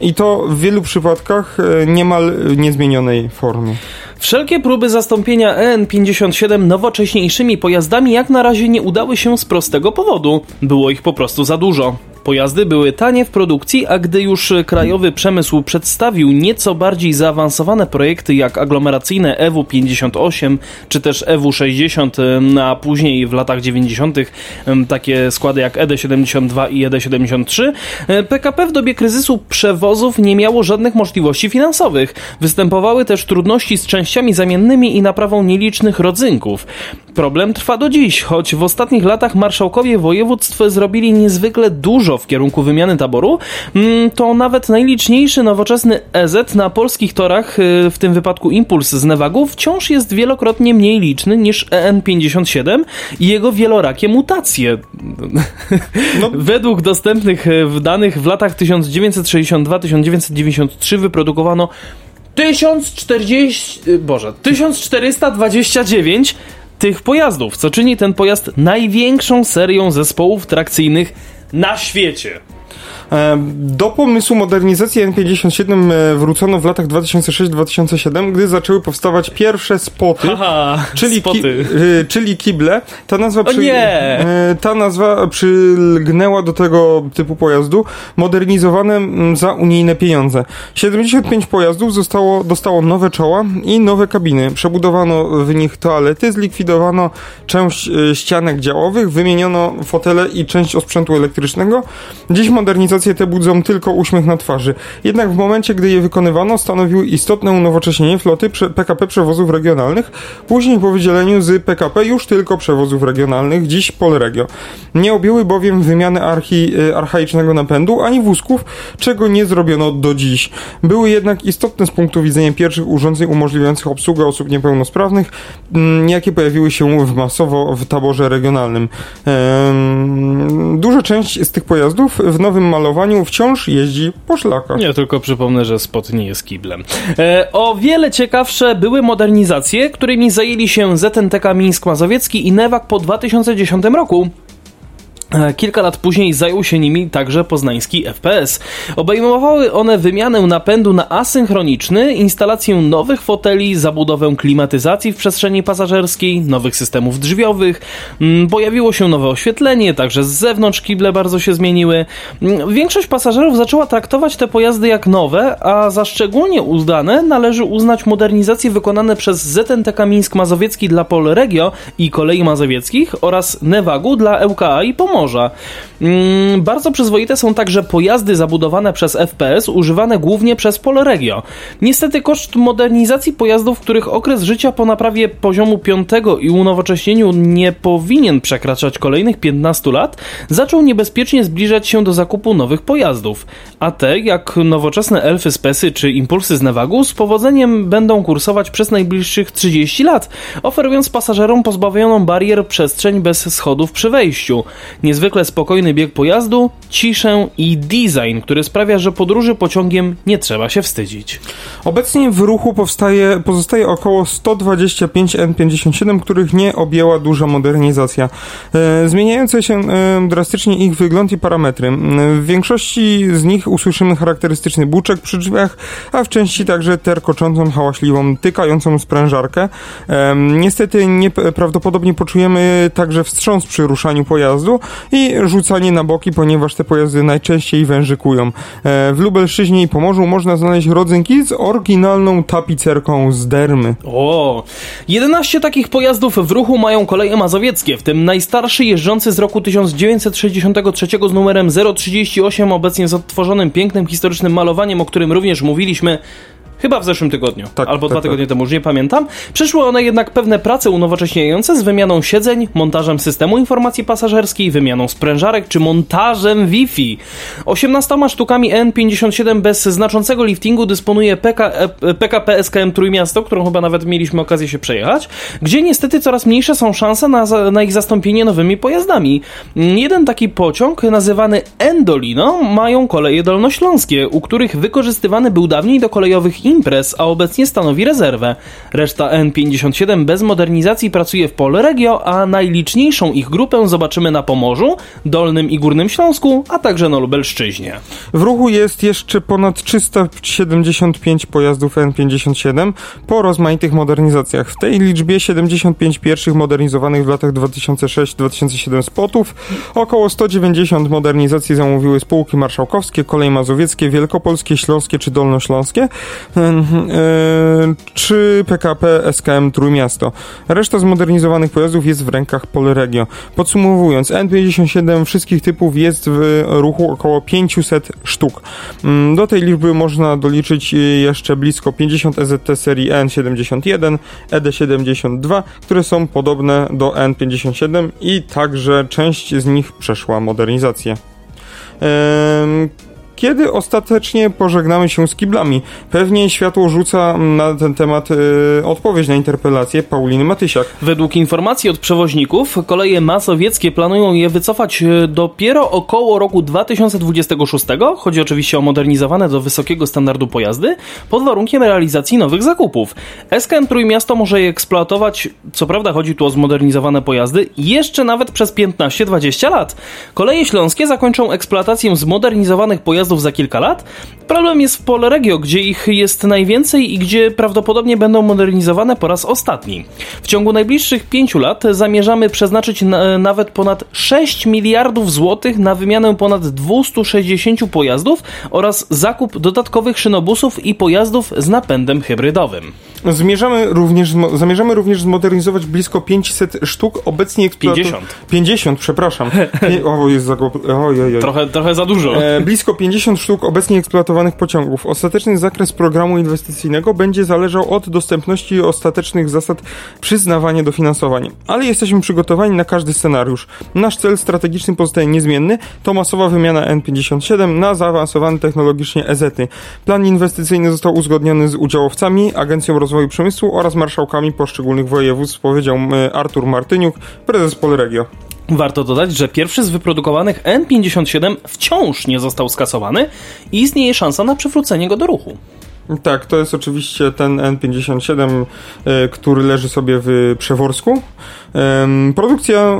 I to w wielu przypadkach e, niemal niezmienionej formie. Wszelkie próby zastąpienia EN57 nowocześniejszymi pojazdami jak na razie nie udały się z prostego powodu. Było ich po prostu za dużo. Pojazdy były tanie w produkcji, a gdy już krajowy przemysł przedstawił nieco bardziej zaawansowane projekty jak aglomeracyjne EW58 czy też EW60, em, a później w latach 90. em, takie składy jak ED72 i ED73, e, PKP w dobie kryzysu przewozów nie miało żadnych możliwości finansowych. Występowały też trudności z częściami zamiennymi i naprawą nielicznych rodzynków. Problem trwa do dziś, choć w ostatnich latach marszałkowie województw zrobili niezwykle dużo w kierunku wymiany taboru, mm, to nawet najliczniejszy nowoczesny EZ na polskich torach, y, w tym wypadku Impuls z Nevagu, wciąż jest wielokrotnie mniej liczny niż EN57 i jego wielorakie mutacje. No. (laughs) Według dostępnych w danych w latach 1962-1993 wyprodukowano 1040, y, Boże, 1429 tych pojazdów, co czyni ten pojazd największą serią zespołów trakcyjnych na świecie. E, Do pomysłu modernizacji N57 e, wrócono w latach 2006-2007, gdy zaczęły powstawać pierwsze spoty. Haha, (laughs) Czyli, ki, spoty. y, czyli kible. Ta nazwa, O nie! y, ta nazwa przylgnęła do tego typu pojazdu, modernizowane za unijne pieniądze. 75 pojazdów zostało, dostało nowe czoła i nowe kabiny. Przebudowano w nich toalety, zlikwidowano część ścianek działowych, wymieniono fotele i część osprzętu elektrycznego. Dziś modernizacje te budzą tylko uśmiech na twarzy. Jednak w momencie, gdy je wykonywano, stanowiły istotne unowocześnienie floty PKP przewozów regionalnych, później po wydzieleniu z PKP już tylko przewozów regionalnych, dziś Polregio. Nie objęły bowiem wymiany archi, y, archaicznego napędu ani wózków, czego nie zrobiono do dziś. Były jednak istotne z punktu widzenia pierwszych urządzeń umożliwiających obsługę osób niepełnosprawnych, mm, jakie pojawiły się w masowo w taborze regionalnym. Duża część z tych pojazdów w nowym malowaniu wciąż jeździ po szlakach. Nie, tylko przypomnę, że spot nie jest kiblem. E, o wiele ciekawsze były modernizacje, którymi zajęli się ZNTK Mińsk Mazowiecki i Newak po 2010 roku. E, kilka lat później zajął się nimi także poznański FPS. Obejmowały one wymianę napędu na asynchroniczny, instalację nowych foteli, zabudowę klimatyzacji w przestrzeni pasażerskiej, nowych systemów drzwiowych, mm, pojawiło się nowe oświetlenie, także z zewnątrz kible bardzo się zmieniły. Mm, większość pasażerów zaczęła traktować te pojazdy jak nowe, a za szczególnie udane należy uznać modernizacje wykonane przez ZNTK Mińsk Mazowiecki dla Polregio i Kolei Mazowieckich oraz Newagu dla ŁKA i Pomorza. Pomorza. Mm, bardzo przyzwoite są także pojazdy zabudowane przez FPS, używane głównie przez Polregio. Niestety koszt modernizacji pojazdów, których okres życia po naprawie poziomu 5 i unowocześnieniu nie powinien przekraczać kolejnych 15 lat, zaczął niebezpiecznie zbliżać się do zakupu nowych pojazdów. A te, jak nowoczesne Elfy Spesy czy Impulsy z Nevagu, z powodzeniem będą kursować przez najbliższych 30 lat, oferując pasażerom pozbawioną barier przestrzeń bez schodów przy wejściu niezwykle spokojny bieg pojazdu, ciszę i design, który sprawia, że podróży pociągiem nie trzeba się wstydzić. Obecnie w ruchu powstaje, pozostaje około 125 N57, których nie objęła duża modernizacja. E, zmieniające się e, drastycznie ich wygląd i parametry. E, w większości z nich usłyszymy charakterystyczny buczek przy drzwiach, a w części także terkoczącą, hałaśliwą, tykającą sprężarkę. Niestety nieprawdopodobnie poczujemy także wstrząs przy ruszaniu pojazdu, i rzucanie na boki, ponieważ te pojazdy najczęściej wężykują. E, w Lubelszczyźnie i Pomorzu można znaleźć rodzynki z oryginalną tapicerką z dermy. O, 11 takich pojazdów w ruchu mają koleje mazowieckie, w tym najstarszy jeżdżący z roku 1963 z numerem 038, obecnie z odtworzonym pięknym historycznym malowaniem, o którym również mówiliśmy Chyba w zeszłym tygodniu, tak, albo tak, dwa tygodnie tak. temu, już nie pamiętam. Przyszły one jednak pewne prace unowocześniające z wymianą siedzeń, montażem systemu informacji pasażerskiej, wymianą sprężarek czy montażem Wi-Fi. 18 sztukami N57 bez znaczącego liftingu dysponuje PK, PKP SKM Trójmiasto, którą chyba nawet mieliśmy okazję się przejechać, gdzie niestety coraz mniejsze są szanse na, na ich zastąpienie nowymi pojazdami. Jeden taki pociąg, nazywany Endolino, mają koleje dolnośląskie, u których wykorzystywany był dawniej do kolejowych imprez, a obecnie stanowi rezerwę. Reszta N57 bez modernizacji pracuje w Polregio, a najliczniejszą ich grupę zobaczymy na Pomorzu, Dolnym i Górnym Śląsku, a także na Lubelszczyźnie. W ruchu jest jeszcze ponad 375 pojazdów N57 po rozmaitych modernizacjach. W tej liczbie 75 pierwszych modernizowanych w latach 2006-2007 spotów, około 190 modernizacji zamówiły spółki marszałkowskie, Kolej Mazowieckie, Wielkopolskie, Śląskie czy Dolnośląskie, czy PKP SKM Trójmiasto. Reszta zmodernizowanych pojazdów jest w rękach Polregio. Podsumowując, N57 wszystkich typów jest w ruchu około 500 sztuk. Mm, do tej liczby można doliczyć jeszcze blisko 50 EZT serii N71, ED72, które są podobne do N57 i także część z nich przeszła modernizację. Kiedy ostatecznie pożegnamy się z kiblami? Pewnie światło rzuca na ten temat y, odpowiedź na interpelację Pauliny Matysiak. Według informacji od przewoźników, koleje masowieckie planują je wycofać y, dopiero około roku 2026. Chodzi oczywiście o modernizowane do wysokiego standardu pojazdy, pod warunkiem realizacji nowych zakupów. SKM Trójmiasto może je eksploatować, co prawda chodzi tu o zmodernizowane pojazdy, jeszcze nawet przez 15-20 lat. Koleje śląskie zakończą eksploatację zmodernizowanych pojazdów za kilka lat. Problem jest w Polregio, gdzie ich jest najwięcej i gdzie prawdopodobnie będą modernizowane po raz ostatni. W ciągu najbliższych pięciu lat zamierzamy przeznaczyć na, nawet ponad 6 miliardów złotych na wymianę ponad 260 pojazdów oraz zakup dodatkowych szynobusów i pojazdów z napędem hybrydowym. Zmierzamy również, zamierzamy również zmodernizować blisko 500 sztuk obecnie eksploatowanych. 50. 50, przepraszam. (laughs) o, jest za... Trochę, trochę za dużo. E, blisko 50 sztuk obecnie eksploatowanych pociągów. Ostateczny zakres programu inwestycyjnego będzie zależał od dostępności i ostatecznych zasad przyznawania dofinansowań. Ale jesteśmy przygotowani na każdy scenariusz. Nasz cel strategiczny pozostaje niezmienny. To masowa wymiana N57 na zaawansowane technologicznie EZ-y. Plan inwestycyjny został uzgodniony z udziałowcami, Agencją Rozwoju Przemysłu oraz marszałkami poszczególnych województw, powiedział Artur Martyniuk, prezes Polregio. Warto dodać, że pierwszy z wyprodukowanych N57 wciąż nie został skasowany i istnieje szansa na przywrócenie go do ruchu. Tak, to jest oczywiście ten N57, e, który leży sobie w Przeworsku. Produkcja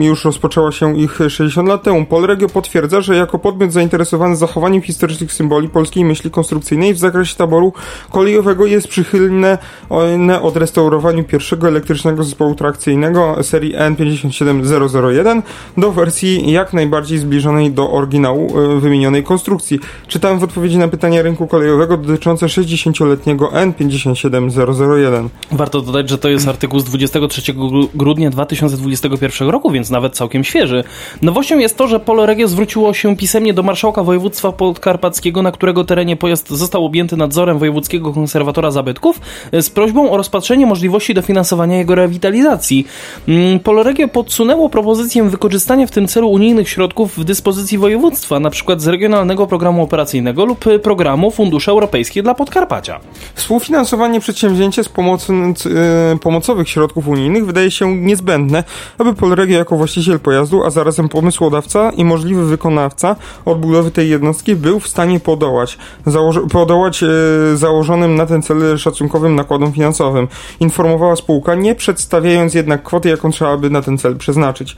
już rozpoczęła się ich 60 lat temu. Polregio potwierdza, że jako podmiot zainteresowany zachowaniem historycznych symboli polskiej myśli konstrukcyjnej w zakresie taboru kolejowego jest przychylne odrestaurowaniu pierwszego elektrycznego zespołu trakcyjnego serii N57001 do wersji jak najbardziej zbliżonej do oryginału e, wymienionej konstrukcji. Czytałem w odpowiedzi na pytanie rynku kolejowego dotyczące 60-letniego N57001. Warto dodać, że to jest artykuł z 23 grudnia 2021 roku, więc nawet całkiem świeży. Nowością jest to, że Poloregio zwróciło się pisemnie do marszałka województwa podkarpackiego, na którego terenie pojazd został objęty nadzorem wojewódzkiego konserwatora zabytków, z prośbą o rozpatrzenie możliwości dofinansowania jego rewitalizacji. Mm, Poloregio podsunęło propozycję wykorzystania w tym celu unijnych środków w dyspozycji województwa, np. z Regionalnego Programu Operacyjnego lub programu Fundusze Europejskie dla Podkarpacia. Współfinansowanie przedsięwzięcia z pomocy, e, pomocowych środków unijnych wydaje się niezbędne, aby Polregio jako właściciel pojazdu, a zarazem pomysłodawca i możliwy wykonawca odbudowy tej jednostki był w stanie podołać, założ- podołać e, założonym na ten cel szacunkowym nakładom finansowym. Informowała spółka, nie przedstawiając jednak kwoty, jaką trzeba by na ten cel przeznaczyć.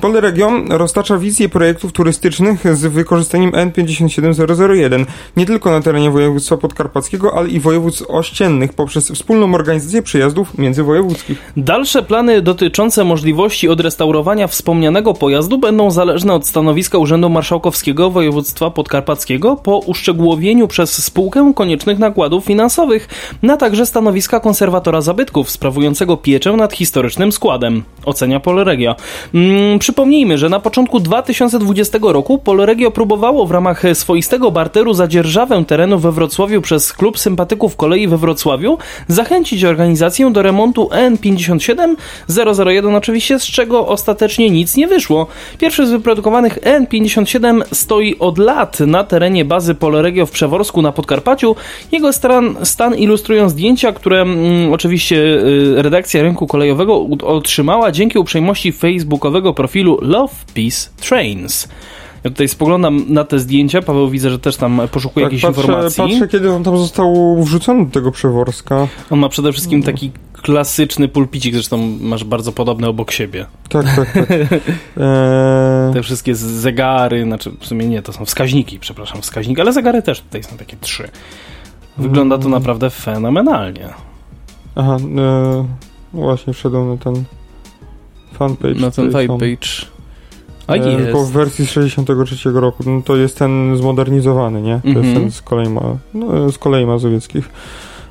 Polregion roztacza wizję projektów turystycznych z wykorzystaniem N57001 nie tylko na terenie województwa podkarpackiego, ale i województw ościennych poprzez wspólną organizację przyjazdów międzywojewódzkich. Dalsze plany dotyczące możliwości odrestaurowania wspomnianego pojazdu będą zależne od stanowiska Urzędu Marszałkowskiego Województwa Podkarpackiego po uszczegółowieniu przez spółkę koniecznych nakładów finansowych, na także stanowiska konserwatora zabytków sprawującego pieczę nad historycznym składem, ocenia Polregia. Hmm, przypomnijmy, że na początku 2020 roku Polregio próbowało w ramach swoistego barteru za dzierżawę terenu we Wrocławiu przez Klub Sympatyków Kolei we Wrocławiu zachęcić organizację do remontu N57 001 oczywiście, z czego ostatecznie nic nie wyszło. Pierwszy z wyprodukowanych N57 stoi od lat na terenie bazy Polregio w Przeworsku na Podkarpaciu. Jego stan, stan ilustrują zdjęcia, które mm, oczywiście y, redakcja rynku kolejowego otrzymała dzięki uprzejmości facebookowego profilu Love Peace Trains. Ja tutaj spoglądam na te zdjęcia, Paweł widzę, że też tam poszukuje tak, jakichś patrzę, informacji. Patrzę, kiedy on tam został wrzucony do tego przeworska. On ma przede wszystkim taki klasyczny pulpicik, zresztą masz bardzo podobny obok siebie. Tak, tak, tak. eee... (laughs) Te wszystkie zegary, znaczy w sumie nie, to są wskaźniki, przepraszam, wskaźniki, ale zegary też tutaj są takie trzy. Wygląda to mm. naprawdę fenomenalnie. Aha, e, właśnie wszedłem na ten fanpage. Na ten fanpage. A e, jest. Po wersji z 63 roku. No, to jest ten zmodernizowany, nie? To mm -hmm. jest mhm. ten z kolei, ma, no, z kolei mazowieckich.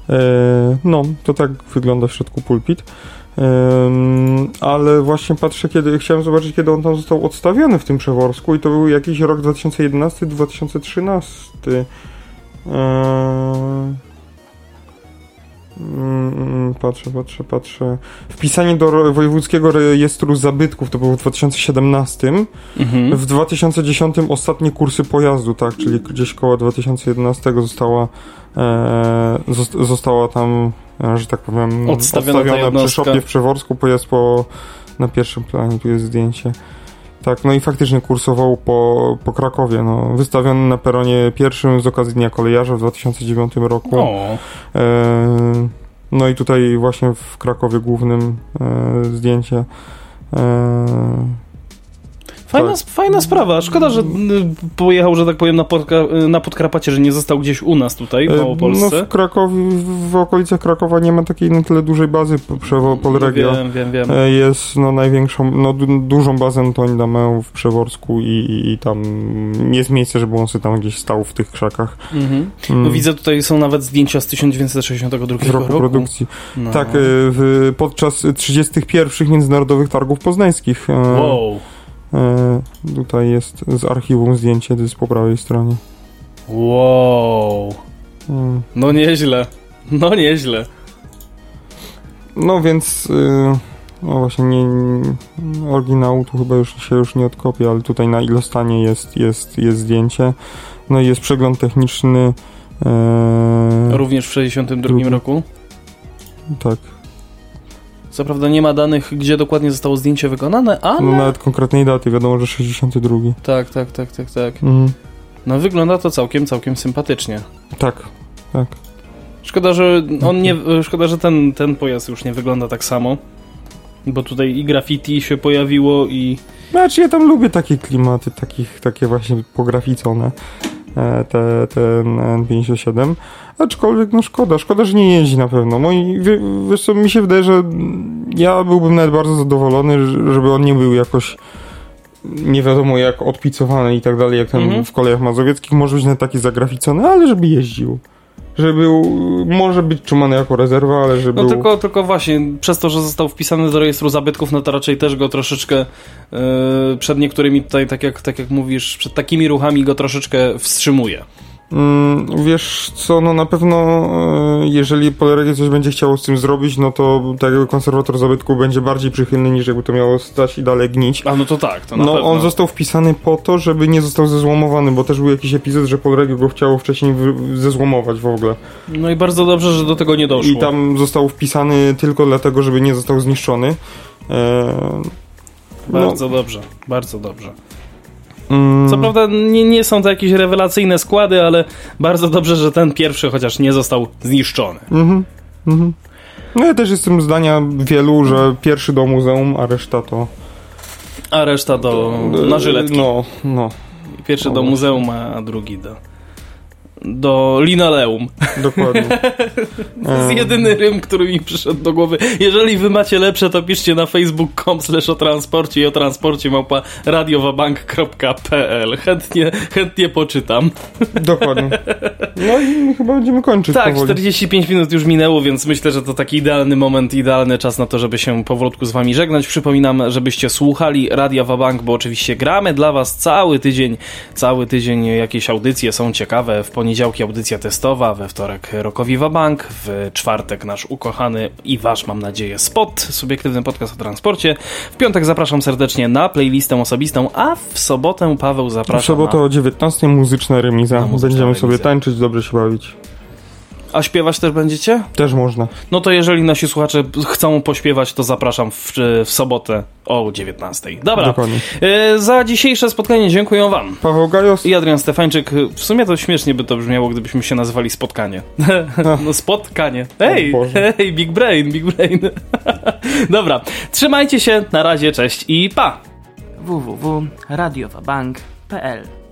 E, no, to tak wygląda w środku pulpit. ale właśnie patrzę, kiedy chciałem zobaczyć, kiedy on tam został odstawiony w tym przeworsku i to był jakiś rok 2011-2013. Mm, patrzę, patrzę, patrzę. Wpisanie do Wojewódzkiego Rejestru Zabytków to było w 2017. Mhm. W 2010 ostatnie kursy pojazdu, tak, czyli gdzieś koło 2011 została, e, została tam, e, że tak powiem, odstawiona, odstawiona przy szopie w Przeworsku. Pojazd po, na pierwszym planie, tu jest zdjęcie. Tak, no i faktycznie kursował po, po Krakowie. No, wystawiony na peronie pierwszym z okazji Dnia Kolejarza w 2009 roku. E, no i tutaj właśnie w Krakowie głównym e, zdjęcie. E, Fajna, tak. fajna sprawa. Szkoda, że y, pojechał, że tak powiem, na, podka, y, na Podkarpacie, że nie został gdzieś u nas tutaj, w e, Małopolsce. No w Krakowie, w okolicach Krakowa nie ma takiej na tyle dużej bazy Polregio. No, wiem, wiem, wiem. E, jest no największą, no dużą bazę to oni tam mają w Przeworsku i, i, i tam jest miejsce, żeby on sobie tam gdzieś stał w tych krzakach. Mhm. Mm. No widzę tutaj są nawet zdjęcia z 1962 z roku. roku. produkcji. No. Tak, e, w, podczas 31 międzynarodowych targów poznańskich. Wow. E, tutaj jest z archiwum zdjęcie, to jest po prawej stronie. Wow. Hmm. No nieźle. No nieźle. No więc... Y, no właśnie, nie, oryginału tu chyba już się już nie odkopię, ale tutaj na ilostanie jest, jest, jest zdjęcie. No i jest przegląd techniczny. E... Również w 62 roku? Tak. Co prawda nie ma danych, gdzie dokładnie zostało zdjęcie wykonane, ale... No nawet konkretnej daty, wiadomo, że 62. Tak, tak, tak, tak, tak. Mhm. No wygląda to całkiem, całkiem sympatycznie. Tak. Tak. Szkoda, że on nie, szkoda, że ten, ten pojazd już nie wygląda tak samo. Bo tutaj i graffiti się pojawiło i... Znaczy ja tam lubię takie klimaty, takich, takie właśnie pograficone. E, Te, ten N57. Aczkolwiek no szkoda, szkoda, że nie jeździ na pewno. Moi, wie- wiesz co, mi się wydaje, że ja byłbym nawet bardzo zadowolony, żeby on nie był jakoś nie wiadomo jak odpicowany i tak dalej, jak ten Mhm. w kolejach mazowieckich, może być nawet taki zagraficony, ale żeby jeździł. Żeby był, może być trzymany jako rezerwa, ale żeby No był... tylko, tylko właśnie, przez to, że został wpisany do rejestru zabytków, no to raczej też go troszeczkę yy, przed niektórymi tutaj, tak jak, tak jak mówisz, przed takimi ruchami go troszeczkę wstrzymuje. Mm, wiesz co, no na pewno e, jeżeli Poleregie coś będzie chciało z tym zrobić, no to tak jakby konserwator zabytku będzie bardziej przychylny niż jakby to miało stać i dalej gnić. A no to tak, to na No pewno. on został wpisany po to, żeby nie został zezłomowany, bo też był jakiś epizod, że Polregio go chciało wcześniej zezłomować w ogóle. No i bardzo dobrze, że do tego nie doszło. I tam został wpisany tylko dlatego, żeby nie został zniszczony. E, no, Bardzo dobrze, bardzo dobrze. Mm, Co prawda nie, nie są to jakieś rewelacyjne składy, ale bardzo dobrze, że ten pierwszy chociaż nie został zniszczony. Mhm, mhm. No ja też jestem zdania wielu, że pierwszy do muzeum, a reszta to... A reszta do, na żyletki. No, no, Pierwszy no do muzeum, a drugi do, do linoleum. dokładnie. (laughs) To jest jedyny rym, który mi przyszedł do głowy. Jeżeli wy macie lepsze, to piszcie na facebook.com slash o transporcie i o transporcie małpa radiowabank.pl. Chętnie, chętnie poczytam. Dokładnie. No i chyba będziemy kończyć Tak, powoli. 45 minut już minęło, więc myślę, że to taki idealny moment, idealny czas na to, żeby się powolutku z wami żegnać. Przypominam, żebyście słuchali Radia Wabank, bo oczywiście gramy dla was cały tydzień. Cały tydzień jakieś audycje są ciekawe. W poniedziałki audycja testowa, we wtorek Rokowi Wabank, w czwartek nasz ukochany i wasz, mam nadzieję, spot, subiektywny podcast o transporcie. W piątek zapraszam serdecznie na playlistę osobistą, a w sobotę Paweł W zaprasza sobotę na... o 19 muzyczna remiza. Będziemy sobie remizę. tańczyć, dobrze się bawić. A śpiewać też będziecie? Też można. No to jeżeli nasi słuchacze chcą pośpiewać, to zapraszam w, w sobotę o 19. Dobra. Dokładnie. E, za dzisiejsze spotkanie dziękuję wam. Paweł Gajos. I Adrian Stefańczyk. W sumie to śmiesznie by to brzmiało, gdybyśmy się nazywali spotkanie. (laughs) no spotkanie. Hej, hej, big brain, big brain. (laughs) Dobra. Trzymajcie się, na razie, cześć i pa! www.radiowabank.pl